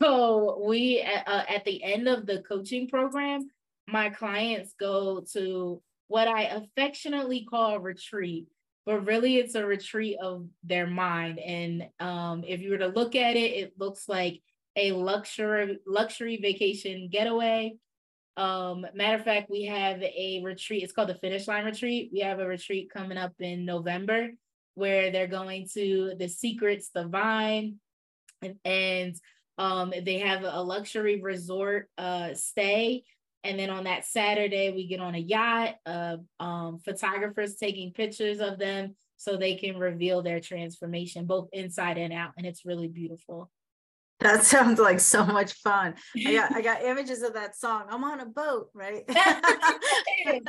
So we uh, at the end of the coaching program, my clients go to what I affectionately call a retreat, but really it's a retreat of their mind. And um, if you were to look at it, it looks like a luxury luxury vacation getaway. Um, matter of fact, we have a retreat. It's called the Finish Line Retreat. We have a retreat coming up in November where they're going to the Secrets, the Vine, and, and um, they have a luxury resort uh, stay. And then on that Saturday, we get on a yacht, uh, um, photographers taking pictures of them so they can reveal their transformation, both inside and out. And it's really beautiful. That sounds like so much fun. I got I [LAUGHS] got images of that song. I'm on a boat, right? [LAUGHS] it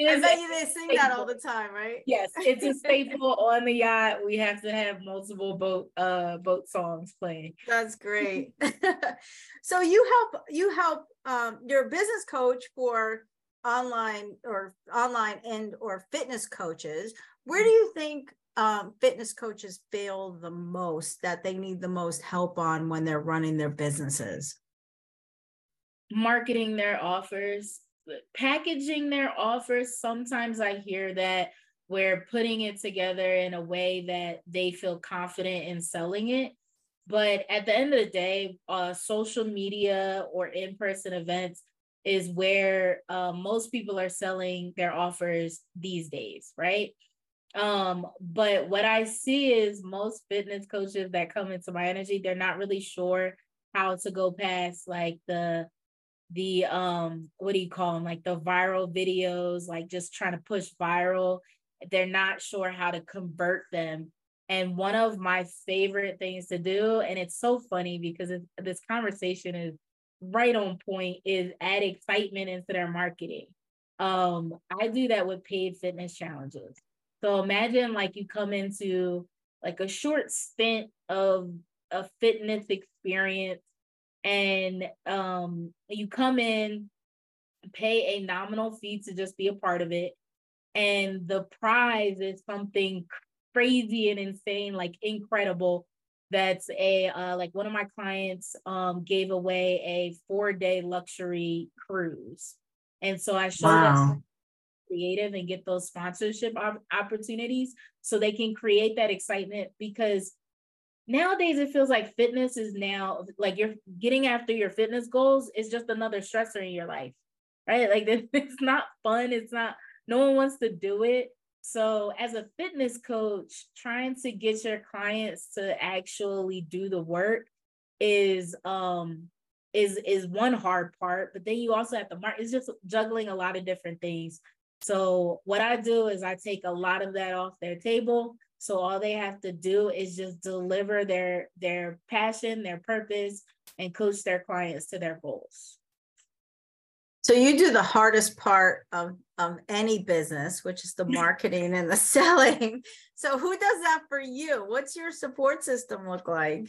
is. I bet you they sing that all the time, right? Yes, it's a staple on the yacht. We have to have multiple boat uh boat songs playing. That's great. [LAUGHS] so you help you help um you're a business coach for online or online and or fitness coaches. Where do you think um, fitness coaches fail the most that they need the most help on when they're running their businesses? Marketing their offers, packaging their offers. Sometimes I hear that we're putting it together in a way that they feel confident in selling it. But at the end of the day, uh, social media or in person events is where uh, most people are selling their offers these days, right? Um, but what I see is most fitness coaches that come into my energy, they're not really sure how to go past like the the um what do you call them like the viral videos like just trying to push viral. They're not sure how to convert them. And one of my favorite things to do and it's so funny because this conversation is right on point is add excitement into their marketing. Um i do that with paid fitness challenges so imagine like you come into like a short stint of a fitness experience and um you come in pay a nominal fee to just be a part of it. And the prize is something crazy and insane like incredible. That's a uh, like one of my clients um gave away a four day luxury cruise. And so i showed wow. Creative and get those sponsorship opportunities so they can create that excitement because nowadays it feels like fitness is now like you're getting after your fitness goals is just another stressor in your life right? Like [LAUGHS] it's not fun it's not no one wants to do it. So as a fitness coach trying to get your clients to actually do the work is um is is one hard part but then you also have to mark it's just juggling a lot of different things so what I do is I take a lot of that off their table. So all they have to do is just deliver their their passion, their purpose, and coach their clients to their goals. So you do the hardest part of, of any business, which is the [LAUGHS] marketing and the selling. So who does that for you? What's your support system look like?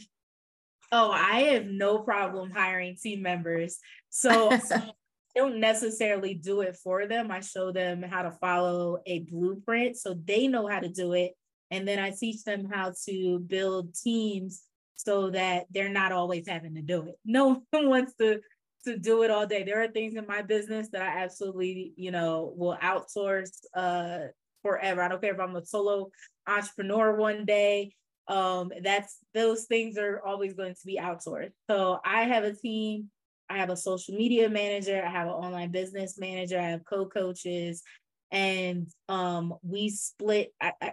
Oh, I have no problem hiring team members. So, so [LAUGHS] don't necessarily do it for them. I show them how to follow a blueprint so they know how to do it. And then I teach them how to build teams so that they're not always having to do it. [LAUGHS] No one wants to to do it all day. There are things in my business that I absolutely, you know, will outsource uh forever. I don't care if I'm a solo entrepreneur one day. Um, that's those things are always going to be outsourced. So I have a team I have a social media manager, I have an online business manager, I have co-coaches, and um, we split. I, I,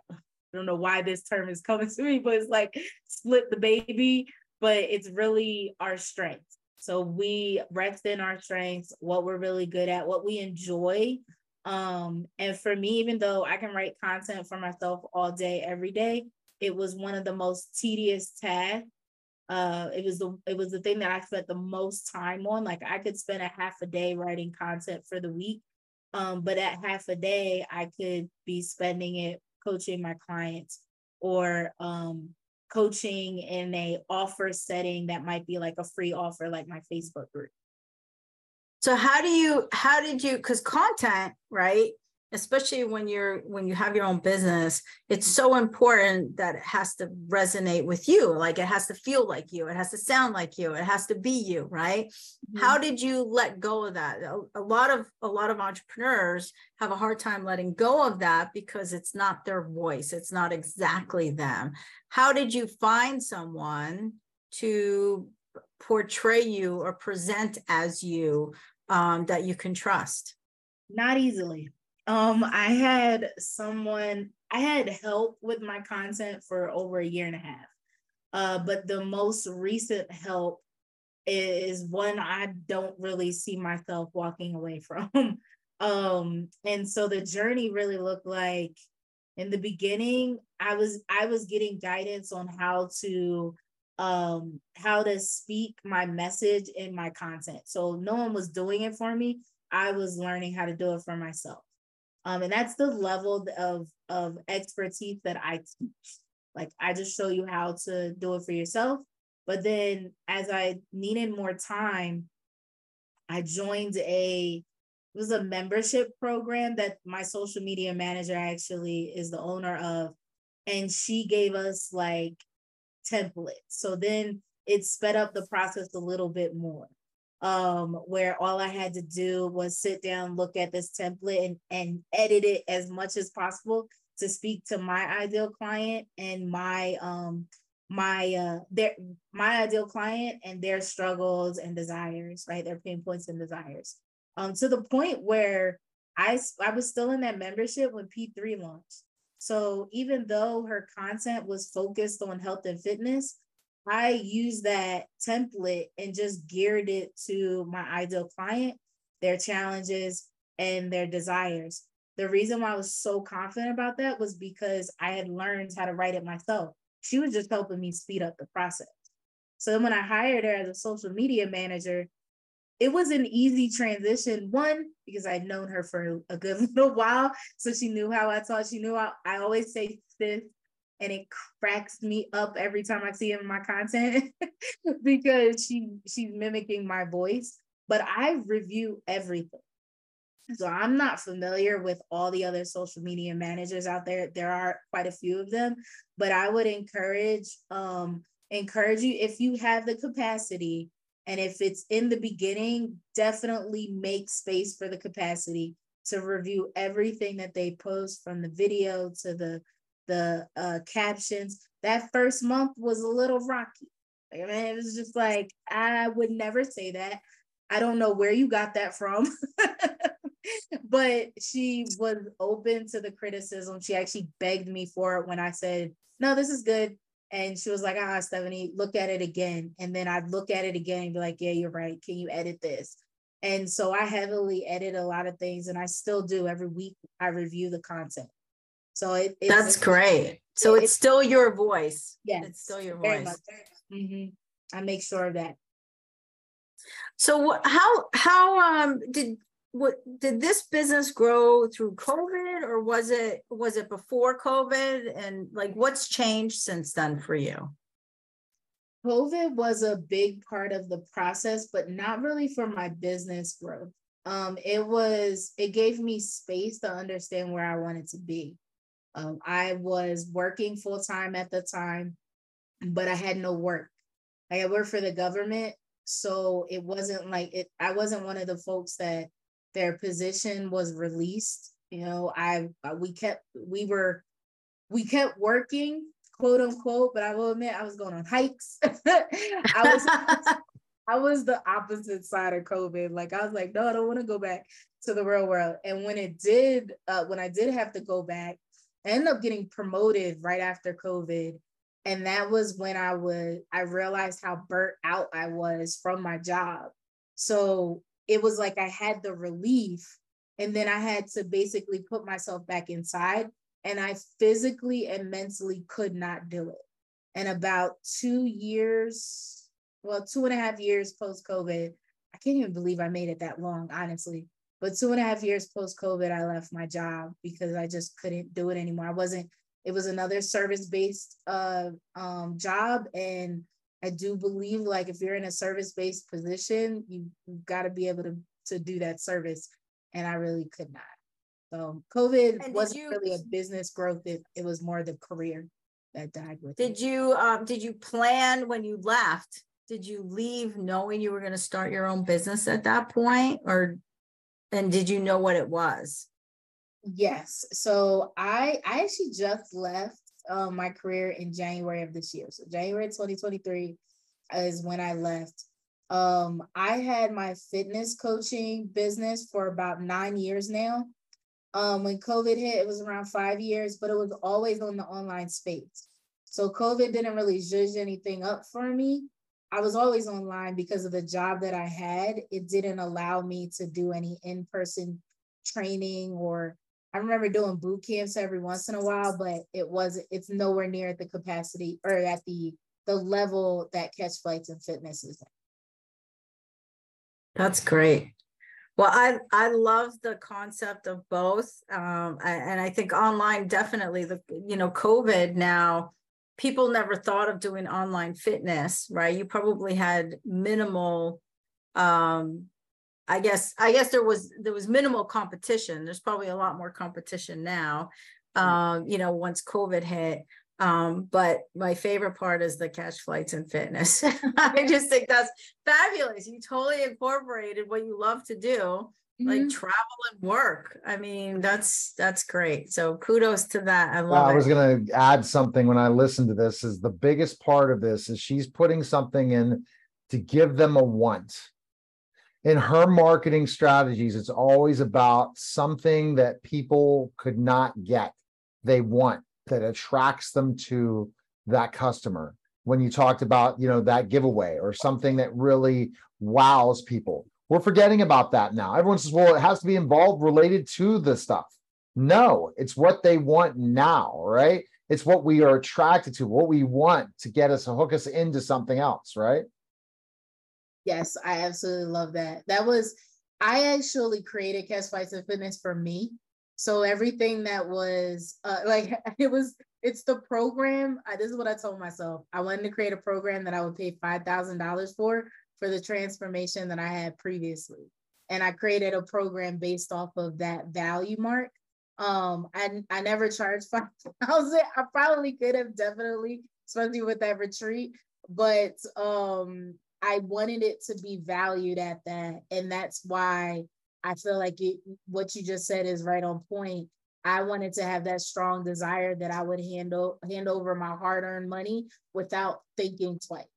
don't know why this term is coming [LAUGHS] to me, but it's like split the baby, but it's really our strengths. So we rest in our strengths, what we're really good at, what we enjoy. Um, and for me, even though I can write content for myself all day, every day, it was one of the most tedious tasks. Uh, it was the it was the thing that I spent the most time on. Like I could spend a half a day writing content for the week, um, but at half a day, I could be spending it coaching my clients or um, coaching in a offer setting that might be like a free offer, like my Facebook group. So how do you how did you because content, right? Especially when you're when you have your own business it's so important that it has to resonate with you like it has to feel like you it has to sound like you it has to be you right? Mm-hmm. how did you let go of that? A, a, lot of a lot of entrepreneurs have a hard time letting go of that because it's not their voice it's not exactly them. How did you find someone to portray you or present as you um, that you can trust? Not easily um, I had someone, I had help with my content for over a year and a half. Uh, but the most recent help is one I don't really see myself walking away [LAUGHS] from. um, and so the journey really looked like in the beginning, I was I was getting guidance on how to um how to speak my message in my content. So no one was doing it for me. I was learning how to do it for myself. Um, and that's the level of, of expertise that I teach. Like I just show you how to do it for yourself. But then as I needed more time, I joined a it was a membership program that my social media manager actually is the owner of. And she gave us like templates. So then it sped up the process a little bit more um, where all I had to do was sit down, look at this template, and, and edit it as much as possible to speak to my ideal client and my um my uh their my ideal client and their struggles and desires, right? Their pain points and desires. Um, to the point where I I was still in that membership when P3 launched. So even though her content was focused on health and fitness, I used that template and just geared it to my ideal client, their challenges, and their desires. The reason why I was so confident about that was because I had learned how to write it myself. She was just helping me speed up the process. So when I hired her as a social media manager, it was an easy transition. One, because I'd known her for a good [LAUGHS] little while. So she knew how I taught. She knew I, I always say sis and it cracks me up every time I see him in my content [LAUGHS] because she she's mimicking my voice. But I review everything. So I'm not familiar with all the other social media managers out there. There are quite a few of them, but I would encourage um encourage you if you have the capacity and if it's in the beginning, definitely make space for the capacity to review everything that they post from the video to the the uh, captions. That first month was a little rocky. I mean, it was just like, I would never say that. I don't know where you got that from. [LAUGHS] but she was open to the criticism. She actually begged me for it when I said, no, this is good. And she was like, ah, Stephanie, look at it again. And then I'd look at it again and be like, yeah, you're right. Can you edit this? And so I heavily edit a lot of things and I still do every week. I review the content. So it, that's great. So it, it's still your voice. Yes, it's still your voice. Mm-hmm. I make sure of that. So how how um did what did this business grow through COVID or was it was it before COVID and like what's changed since then for you? COVID was a big part of the process, but not really for my business growth. Um, it was it gave me space to understand where I wanted to be. Um, I was working full time at the time, but I had no work. I worked for the government, so it wasn't like it. I wasn't one of the folks that their position was released. You know, I we kept we were we kept working quote unquote, but I will admit I was going on hikes. [LAUGHS] I was [LAUGHS] I was the opposite side of COVID. Like I was like, no, I don't want to go back to the real world. And when it did, uh, when I did have to go back, ended up getting promoted right after COVID. And that was when I would I realized how burnt out I was from my job. So it was like I had the relief and then I had to basically put myself back inside and I physically and mentally could not do it. And about two years, well, two and a half years post COVID, I can't even believe I made it that long, honestly. But two and a half years post COVID, I left my job because I just couldn't do it anymore. I wasn't, it was another service based uh, um, job. And I do believe like if you're in a service based position, you, you've got to be able to, to do that service. And I really could not. So COVID wasn't you, really a business growth. It, it was more the career that died with did it. you um did you plan when you left did you leave knowing you were going to start your own business at that point or and did you know what it was? Yes. So i i actually just left um, my career in january of this year. So january 2023 is when i left. Um i had my fitness coaching business for about nine years now. Um, when COVID hit, it was around five years, but it was always on the online space. So COVID didn't really judge anything up for me. I was always online because of the job that I had. It didn't allow me to do any in-person training or I remember doing boot camps every once in a while, but it wasn't, it's nowhere near at the capacity or at the the level that catch flights and fitness is at. That's great. Well, I I love the concept of both, um, and I think online definitely the you know COVID now people never thought of doing online fitness, right? You probably had minimal, um, I guess I guess there was there was minimal competition. There's probably a lot more competition now, um, you know, once COVID hit. Um, but my favorite part is the catch flights and fitness. [LAUGHS] I just think that's fabulous. You totally incorporated what you love to do, mm-hmm. like travel and work. I mean, that's that's great. So kudos to that. I love well, I was gonna add something when I listened to this is the biggest part of this is she's putting something in to give them a want. In her marketing strategies, it's always about something that people could not get. They want that attracts them to that customer when you talked about you know that giveaway or something that really wows people we're forgetting about that now. Everyone says well it has to be involved related to the stuff. No it's what they want now right? It's what we are attracted to what we want to get us to hook us into something else right? Yes i absolutely love that. That was i actually created catch flights and fitness for me. So everything that was uh, [LAUGHS] like it was, it's the program. I, this is what I told myself. I wanted to create a program that I would pay five thousand dollars for for the transformation that I had previously, and I created a program based off of that value mark. Um, I I never charged [LAUGHS] five thousand. I probably could have definitely, especially with that retreat, but um, I wanted it to be valued at that, and that's why I feel like it, what you just said is right on point. I wanted to have that strong desire that I would handle hand over my hard-earned money without thinking twice.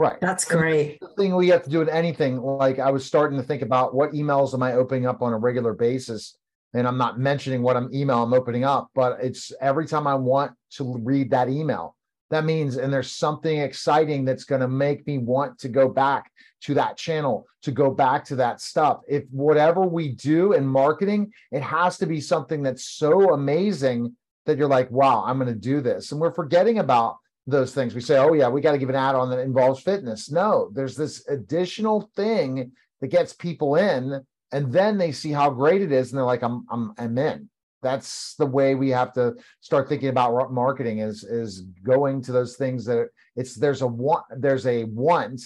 Right. That's great. The thing we have to do in anything, like I was starting to think about what emails am I opening up on a regular basis? And I'm not mentioning what I'm email I'm opening up, but it's every time I want to read that email, that means and there's something exciting that's going to make me want to go back to that channel to go back to that stuff if whatever we do in marketing it has to be something that's so amazing that you're like wow i'm going to do this and we're forgetting about those things we say oh yeah we got to give an ad on that involves fitness no there's this additional thing that gets people in and then they see how great it is and they're like i'm i'm i'm in that's the way we have to start thinking about marketing is is going to those things that it's there's a want there's a want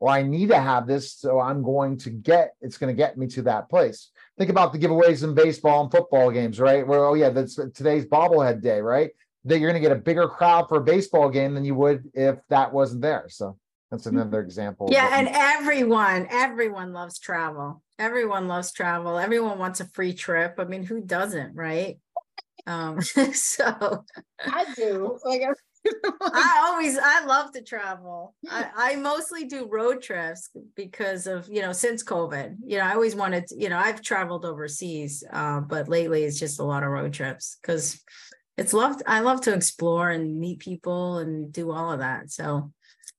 or I need to have this, so I'm going to get it's going to get me to that place. Think about the giveaways in baseball and football games, right? Where oh yeah, that's today's bobblehead day, right? That you're going to get a bigger crowd for a baseball game than you would if that wasn't there. So that's mm-hmm. another example. Yeah, and everyone, everyone loves travel. Everyone loves travel. Everyone wants a free trip. I mean, who doesn't, right? Um, [LAUGHS] so I do. Like [LAUGHS] I always I love to travel. I, I mostly do road trips because of you know since COVID. You know I always wanted to, you know I've traveled overseas, uh, but lately it's just a lot of road trips because it's loved. I love to explore and meet people and do all of that. So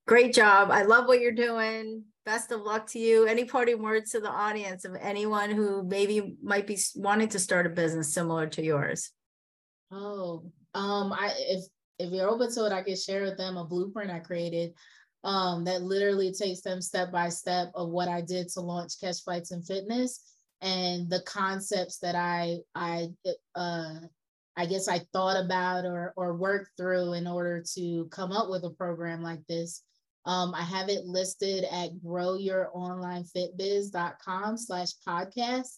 great job. I love what you're doing. Best of luck to you. Any parting words to the audience of anyone who maybe might be wanting to start a business similar to yours? Oh, um, I if if you're open to it, I can share with them a blueprint I created um, that literally takes them step by step of what I did to launch Catch Flights and Fitness and the concepts that I I uh, I guess I thought about or or worked through in order to come up with a program like this. Um, I have it listed at growyouronlinefitbiz.com slash podcast.